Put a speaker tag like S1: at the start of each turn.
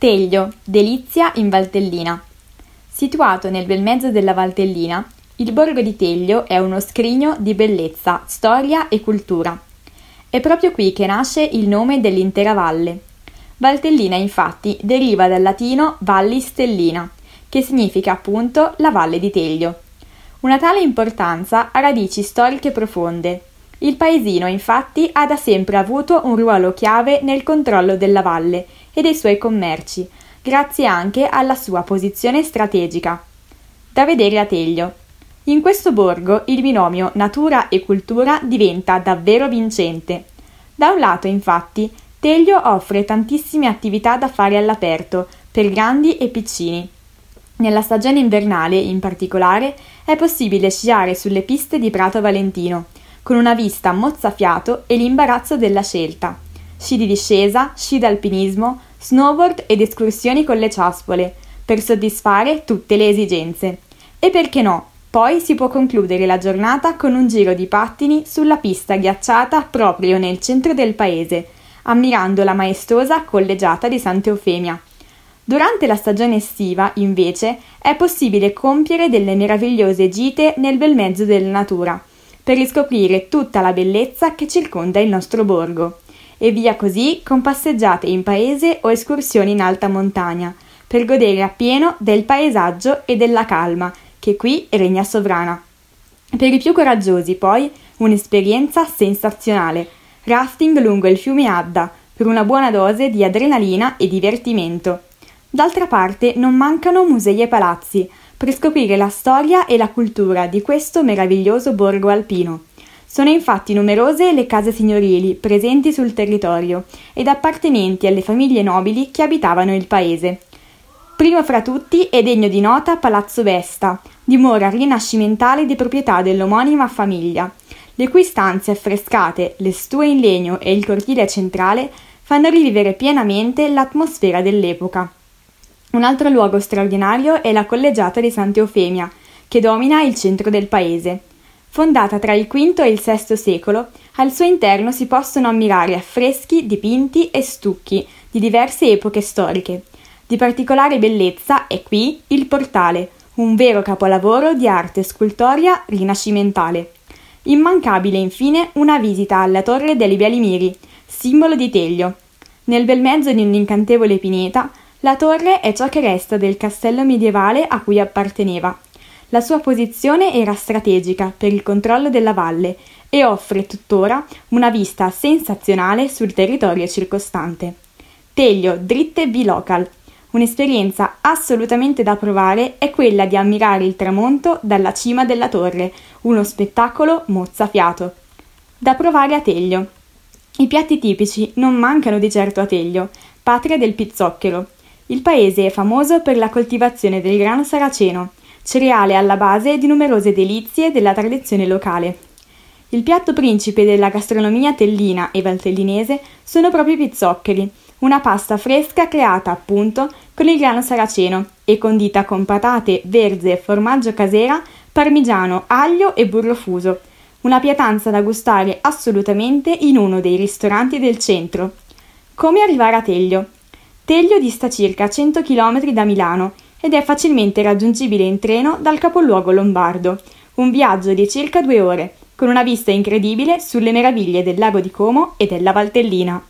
S1: Teglio, delizia in Valtellina. Situato nel bel mezzo della Valtellina, il borgo di Teglio è uno scrigno di bellezza, storia e cultura. È proprio qui che nasce il nome dell'intera valle. Valtellina infatti deriva dal latino Valli Stellina, che significa appunto la valle di Teglio. Una tale importanza ha radici storiche profonde. Il paesino infatti ha da sempre avuto un ruolo chiave nel controllo della valle e dei suoi commerci, grazie anche alla sua posizione strategica. Da vedere a Teglio. In questo borgo il binomio natura e cultura diventa davvero vincente. Da un lato, infatti, Teglio offre tantissime attività da fare all'aperto, per grandi e piccini. Nella stagione invernale, in particolare, è possibile sciare sulle piste di Prato Valentino, con una vista mozzafiato e l'imbarazzo della scelta. Sci di discesa, sci d'alpinismo, snowboard ed escursioni con le ciaspole, per soddisfare tutte le esigenze. E perché no? Poi si può concludere la giornata con un giro di pattini sulla pista ghiacciata proprio nel centro del paese, ammirando la maestosa collegiata di Santa Eufemia. Durante la stagione estiva, invece, è possibile compiere delle meravigliose gite nel bel mezzo della natura, per riscoprire tutta la bellezza che circonda il nostro borgo e via così con passeggiate in paese o escursioni in alta montagna, per godere appieno del paesaggio e della calma che qui regna sovrana. Per i più coraggiosi, poi, un'esperienza sensazionale. Rafting lungo il fiume Adda, per una buona dose di adrenalina e divertimento. D'altra parte non mancano musei e palazzi, per scoprire la storia e la cultura di questo meraviglioso borgo alpino. Sono infatti numerose le case signorili presenti sul territorio ed appartenenti alle famiglie nobili che abitavano il paese. Primo fra tutti è degno di nota Palazzo Vesta, dimora rinascimentale di proprietà dell'omonima famiglia, le cui stanze affrescate, le stue in legno e il cortile centrale fanno rivivere pienamente l'atmosfera dell'epoca. Un altro luogo straordinario è la collegiata di Santa Eufemia, che domina il centro del paese. Fondata tra il V e il VI secolo, al suo interno si possono ammirare affreschi, dipinti e stucchi di diverse epoche storiche. Di particolare bellezza è qui il portale, un vero capolavoro di arte scultoria rinascimentale. Immancabile infine una visita alla torre dei Bialimiri, simbolo di Teglio. Nel bel mezzo di un'incantevole pineta, la torre è ciò che resta del castello medievale a cui apparteneva. La sua posizione era strategica per il controllo della valle e offre tuttora una vista sensazionale sul territorio circostante. Teglio dritte bilocal. Un'esperienza assolutamente da provare è quella di ammirare il tramonto dalla cima della torre, uno spettacolo mozzafiato. Da provare a Teglio. I piatti tipici non mancano di certo a Teglio, patria del pizzocchero. Il paese è famoso per la coltivazione del grano saraceno, cereale alla base di numerose delizie della tradizione locale. Il piatto principe della gastronomia tellina e valtellinese sono proprio i pizzoccheri, una pasta fresca creata appunto con il grano saraceno e condita con patate, verze, formaggio casera, parmigiano, aglio e burro fuso. Una pietanza da gustare assolutamente in uno dei ristoranti del centro. Come arrivare a Teglio? Teglio dista circa 100 km da Milano ed è facilmente raggiungibile in treno dal capoluogo lombardo, un viaggio di circa due ore, con una vista incredibile sulle meraviglie del lago di Como e della Valtellina.